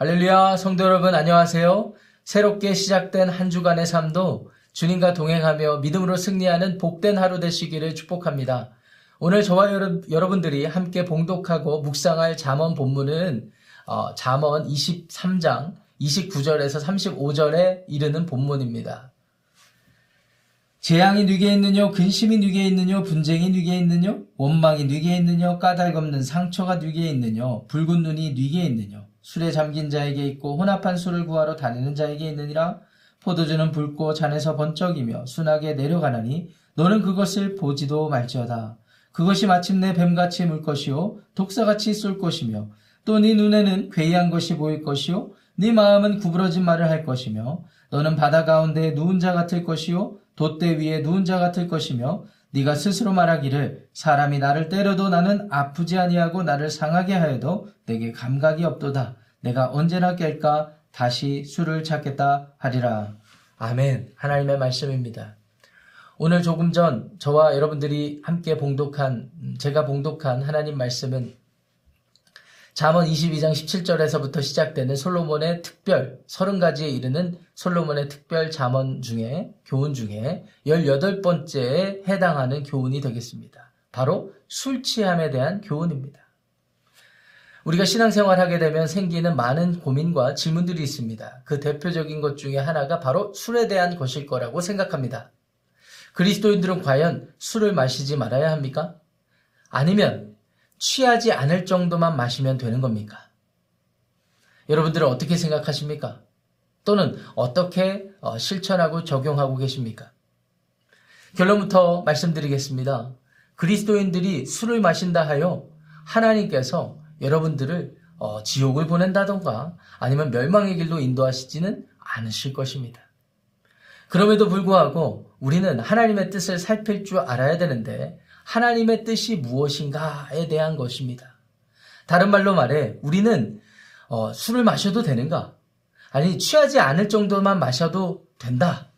할렐루야, 성도 여러분 안녕하세요. 새롭게 시작된 한 주간의 삶도 주님과 동행하며 믿음으로 승리하는 복된 하루 되시기를 축복합니다. 오늘 저와 여러분들이 함께 봉독하고 묵상할 잠언 본문은 어, 잠언 23장 29절에서 35절에 이르는 본문입니다. 재앙이 누게 있느뇨 근심이 누게 있느뇨 분쟁이 누게 있느뇨 원망이 누게 있느뇨 까닭 없는 상처가 누게 있느뇨 붉은 눈이 누게 있느뇨 술에 잠긴 자에게 있고 혼합한 술을 구하러 다니는 자에게 있느니라. 포도주는 붉고 잔에서 번쩍이며 순하게 내려가나니 너는 그것을 보지도 말지어다. 그것이 마침내 뱀같이 물 것이요 독사같이 쏠 것이며 또 네 눈에는 괴이한 것이 보일 것이요 네 마음은 구부러진 말을 할 것이며 너는 바다 가운데 누운 자 같을 것이요 돛대 위에 누운 자 같을 것이며 네가 스스로 말하기를 사람이 나를 때려도 나는 아프지 아니하고 나를 상하게 하여도 내게 감각이 없도다. 내가 언제나 깰까 다시 술을 찾겠다 하리라. 아멘. 하나님의 말씀입니다. 오늘 조금 전 저와 여러분들이 함께 봉독한 제가 봉독한 하나님 말씀은 잠언 22장 17절에서부터 시작되는 솔로몬의 특별 30가지에 이르는 솔로몬의 특별 잠언 중에 교훈 중에 18번째에 해당하는 교훈이 되겠습니다. 바로 술 취함에 대한 교훈입니다. 우리가 신앙생활 하게 되면 생기는 많은 고민과 질문들이 있습니다. 그 대표적인 것 중에 하나가 바로 술에 대한 것일 거라고 생각합니다. 그리스도인들은 과연 술을 마시지 말아야 합니까? 아니면 취하지 않을 정도만 마시면 되는 겁니까? 여러분들은 어떻게 생각하십니까? 또는 어떻게 어, 실천하고 적용하고 계십니까? 결론부터 말씀드리겠습니다. 그리스도인들이 술을 마신다 하여 하나님께서 여러분들을 어, 지옥을 보낸다던가 아니면 멸망의 길로 인도하시지는 않으실 것입니다. 그럼에도 불구하고 우리는 하나님의 뜻을 살필 줄 알아야 되는데 하나님의 뜻이 무엇인가에 대한 것입니다. 다른 말로 말해 우리는 어, 술을 마셔도 되는가? 아니 취하지 않을 정도만 마셔도 된다.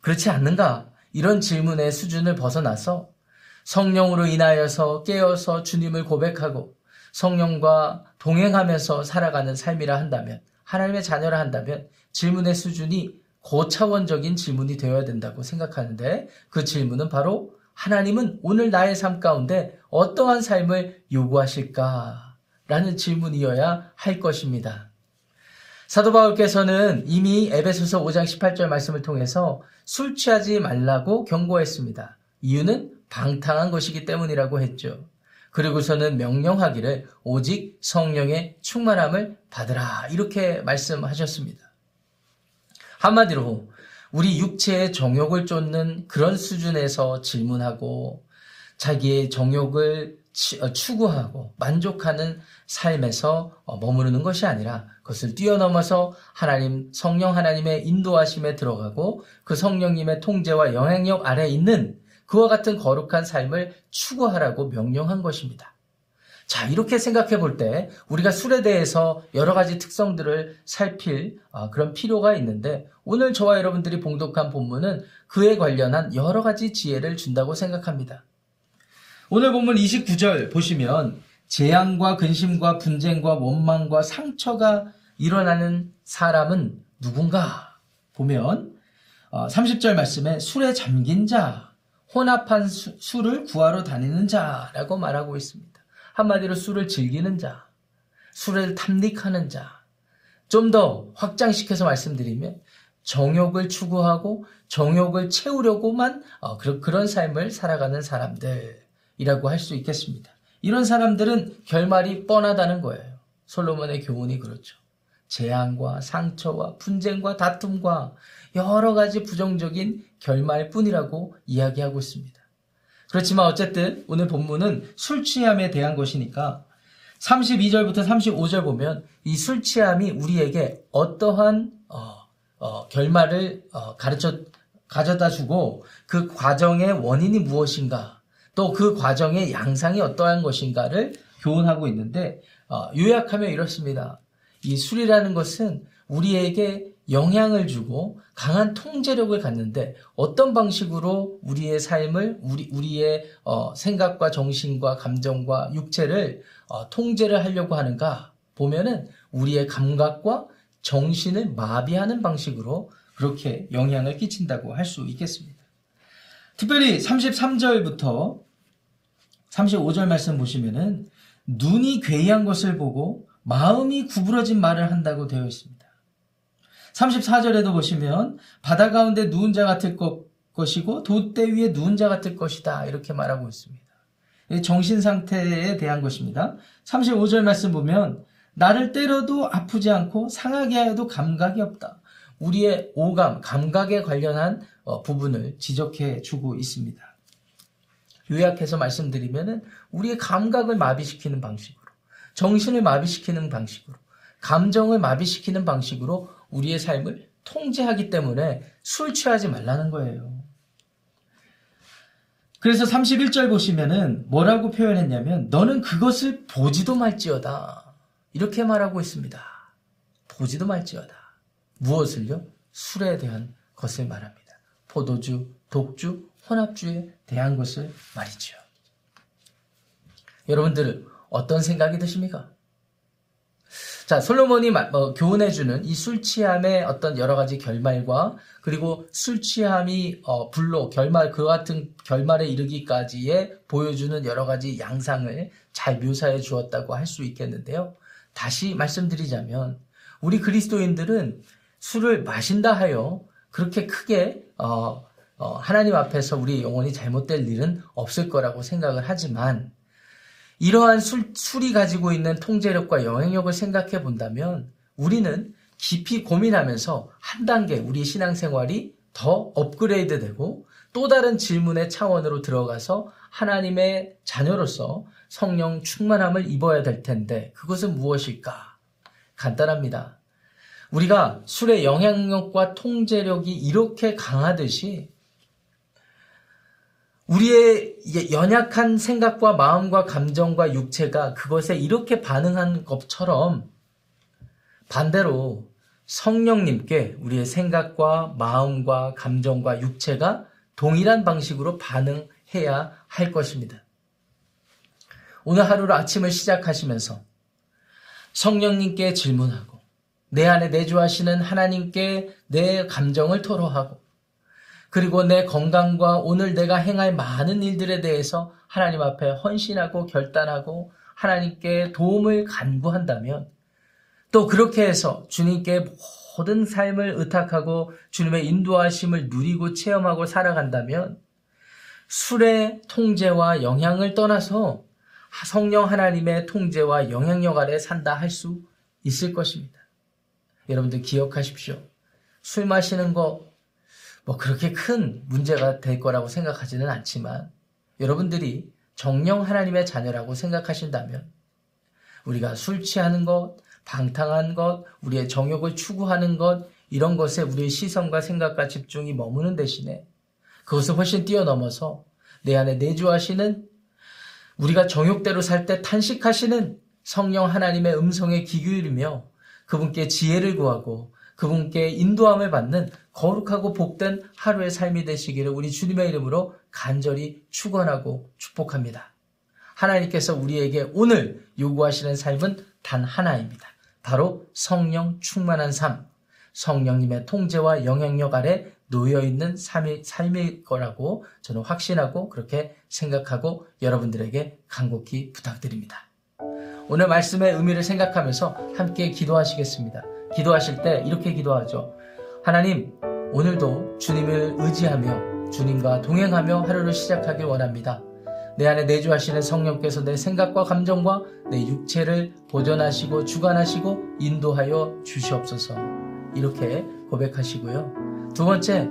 그렇지 않는가? 이런 질문의 수준을 벗어나서 성령으로 인하여서 깨어서 주님을 고백하고 성령과 동행하면서 살아가는 삶이라 한다면 하나님의 자녀라 한다면 질문의 수준이 고차원적인 질문이 되어야 된다고 생각하는데 그 질문은 바로 하나님은 오늘 나의 삶 가운데 어떠한 삶을 요구하실까? 라는 질문이어야 할 것입니다. 사도 바울께서는 이미 에베소서 5장 18절 말씀을 통해서 술 취하지 말라고 경고했습니다. 이유는 방탕한 것이기 때문이라고 했죠. 그리고서는 명령하기를 오직 성령의 충만함을 받으라 이렇게 말씀하셨습니다. 한마디로 우리 육체의 정욕을 쫓는 그런 수준에서 질문하고 자기의 정욕을 어, 추구하고 만족하는 삶에서 어, 머무르는 것이 아니라 그것을 뛰어넘어서 하나님, 성령 하나님의 인도하심에 들어가고 그 성령님의 통제와 영향력 아래 있는 그와 같은 거룩한 삶을 추구하라고 명령한 것입니다. 자, 이렇게 생각해 볼 때 우리가 술에 대해서 여러 가지 특성들을 살필 어, 그런 필요가 있는데 오늘 저와 여러분들이 봉독한 본문은 그에 관련한 여러 가지 지혜를 준다고 생각합니다. 오늘 본문 29절 보시면 재앙과 근심과 분쟁과 원망과 상처가 일어나는 사람은 누군가 보면 30절 어, 말씀에 술에 잠긴 자, 혼합한 수, 술을 구하러 다니는 자라고 말하고 있습니다. 한마디로 술을 즐기는 자, 술을 탐닉하는 자. 좀 더 확장시켜서 말씀드리면 정욕을 추구하고 정욕을 채우려고만 어, 그런 삶을 살아가는 사람들이라고 할 수 있겠습니다. 이런 사람들은 결말이 뻔하다는 거예요. 솔로몬의 교훈이 그렇죠. 재앙과 상처와 분쟁과 다툼과 여러 가지 부정적인 결말뿐이라고 이야기하고 있습니다. 그렇지만 어쨌든 오늘 본문은 술 취함에 대한 것이니까 32절부터 35절 보면 이 술 취함이 우리에게 어떠한 어, 어, 결말을 어, 가르쳐 가져다 주고 그 과정의 원인이 무엇인가 또 그 과정의 양상이 어떠한 것인가를 교훈하고 있는데 어, 요약하면 이렇습니다. 이 술이라는 것은 우리에게 영향을 주고 강한 통제력을 갖는데 어떤 방식으로 우리의 삶을 우리 우리의 어, 생각과 정신과 감정과 육체를 어, 통제를 하려고 하는가 보면은 우리의 감각과 정신을 마비하는 방식으로 그렇게 영향을 끼친다고 할 수 있겠습니다. 특별히 33절부터 35절 말씀 보시면은 눈이 괴이한 것을 보고 마음이 구부러진 말을 한다고 되어 있습니다. 34절에도 보시면 바다 가운데 누운 자 같을 것이고 돛대 위에 누운 자 같을 것이다 이렇게 말하고 있습니다. 정신 상태에 대한 것입니다. 35절 말씀 보면 나를 때려도 아프지 않고 상하게 하여도 감각이 없다. 우리의 오감, 감각에 관련한 어, 부분을 지적해 주고 있습니다. 요약해서 말씀드리면은 우리의 감각을 마비시키는 방식으로, 정신을 마비시키는 방식으로, 감정을 마비시키는 방식으로 우리의 삶을 통제하기 때문에 술 취하지 말라는 거예요. 그래서 31절 보시면은 뭐라고 표현했냐면 너는 그것을 보지도 말지어다. 이렇게 말하고 있습니다. 보지도 말지어다. 무엇을요? 술에 대한 것을 말합니다. 포도주, 독주, 혼합주에 대한 것을 말이죠. 여러분들 어떤 생각이 드십니까? 자, 솔로몬이 어, 교훈해주는 이 술 취함의 어떤 여러 가지 결말과 그리고 술 취함이 어, 불로 결말 그 같은 결말에 이르기까지의 보여주는 여러 가지 양상을 잘 묘사해 주었다고 할 수 있겠는데요. 다시 말씀드리자면 우리 그리스도인들은 술을 마신다 하여 그렇게 크게 어, 어, 하나님 앞에서 우리 영혼이 잘못될 일은 없을 거라고 생각을 하지만 이러한 술, 술이 가지고 있는 통제력과 영향력을 생각해 본다면 우리는 깊이 고민하면서 한 단계 우리 신앙생활이 더 업그레이드 되고 또 다른 질문의 차원으로 들어가서 하나님의 자녀로서 성령 충만함을 입어야 될 텐데 그것은 무엇일까? 간단합니다. 우리가 술의 영향력과 통제력이 이렇게 강하듯이 우리의 연약한 생각과 마음과 감정과 육체가 그것에 이렇게 반응한 것처럼 반대로 성령님께 우리의 생각과 마음과 감정과 육체가 동일한 방식으로 반응해야 할 것입니다. 오늘 하루를 아침을 시작하시면서 성령님께 질문하고 내 안에 내주하시는 하나님께 내 감정을 토로하고 그리고 내 건강과 오늘 내가 행할 많은 일들에 대해서 하나님 앞에 헌신하고 결단하고 하나님께 도움을 간구한다면 또 그렇게 해서 주님께 모든 삶을 의탁하고 주님의 인도하심을 누리고 체험하고 살아간다면 술의 통제와 영향을 떠나서 성령 하나님의 통제와 영향력 아래 산다 할 수 있을 것입니다. 여러분들 기억하십시오. 술 마시는 거 뭐 그렇게 큰 문제가 될 거라고 생각하지는 않지만 여러분들이 정령 하나님의 자녀라고 생각하신다면 우리가 술 취하는 것, 방탕한 것, 우리의 정욕을 추구하는 것, 이런 것에 우리의 시선과 생각과 집중이 머무는 대신에 그것을 훨씬 뛰어넘어서 내 안에 내주하시는 우리가 정욕대로 살 때 탄식하시는 성령 하나님의 음성에 귀기울이며 그분께 지혜를 구하고 그분께 인도함을 받는 거룩하고 복된 하루의 삶이 되시기를 우리 주님의 이름으로 간절히 축원하고 축복합니다. 하나님께서 우리에게 오늘 요구하시는 삶은 단 하나입니다. 바로 성령 충만한 삶, 성령님의 통제와 영향력 아래 놓여 있는 삶이, 삶일 거라고 저는 확신하고 그렇게 생각하고 여러분들에게 간곡히 부탁드립니다. 오늘 말씀의 의미를 생각하면서 함께 기도하시겠습니다. 기도하실 때 이렇게 기도하죠. 하나님, 오늘도 주님을 의지하며 주님과 동행하며 하루를 시작하길 원합니다. 내 안에 내주하시는 성령께서 내 생각과 감정과 내 육체를 보존하시고 주관하시고 인도하여 주시옵소서. 이렇게 고백하시고요. 두 번째,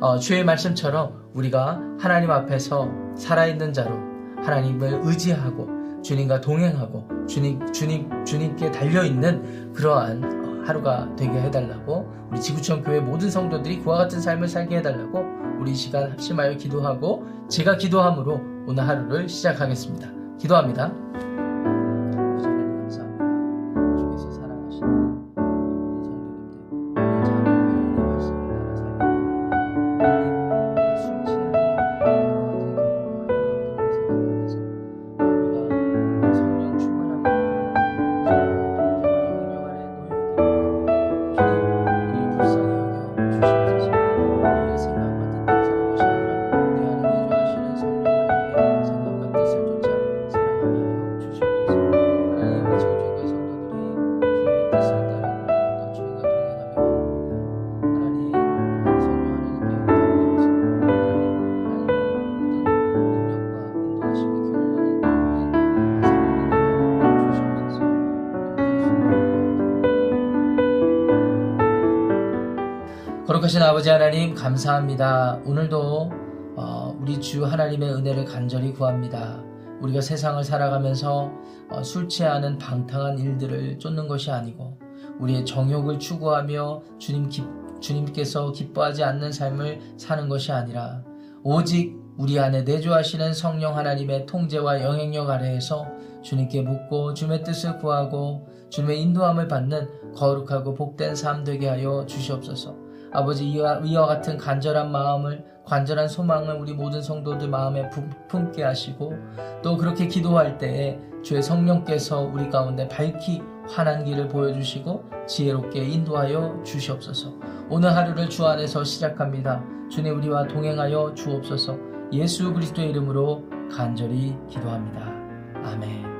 어, 주의 말씀처럼 우리가 하나님 앞에서 살아있는 자로 하나님을 의지하고 주님과 동행하고 주님, 주님, 주님께 달려 있는 그러한 어, 하루가 되게 해달라고 우리 지구촌 교회 모든 성도들이 그와 같은 삶을 살게 해달라고 우리 이 시간 합심하여 기도하고 제가 기도함으로 오늘 하루를 시작하겠습니다. 기도합니다. 거룩하신 아버지 하나님 감사합니다. 오늘도 어, 우리 주 하나님의 은혜를 간절히 구합니다. 우리가 세상을 살아가면서 어, 술 취하는 방탕한 일들을 쫓는 것이 아니고 우리의 정욕을 추구하며 주님 기, 주님께서 기뻐하지 않는 삶을 사는 것이 아니라 오직 우리 안에 내주하시는 성령 하나님의 통제와 영향력 아래에서 주님께 묻고 주님의 뜻을 구하고 주님의 인도함을 받는 거룩하고 복된 삶 되게 하여 주시옵소서. 아버지 이와, 이와 같은 간절한 마음을 간절한 소망을 우리 모든 성도들 마음에 품, 품게 하시고 또 그렇게 기도할 때에 주의 성령께서 우리 가운데 밝히 환한 길을 보여주시고 지혜롭게 인도하여 주시옵소서. 오늘 하루를 주 안에서 시작합니다. 주님 우리와 동행하여 주옵소서. 예수 그리스도의 이름으로 간절히 기도합니다. 아멘.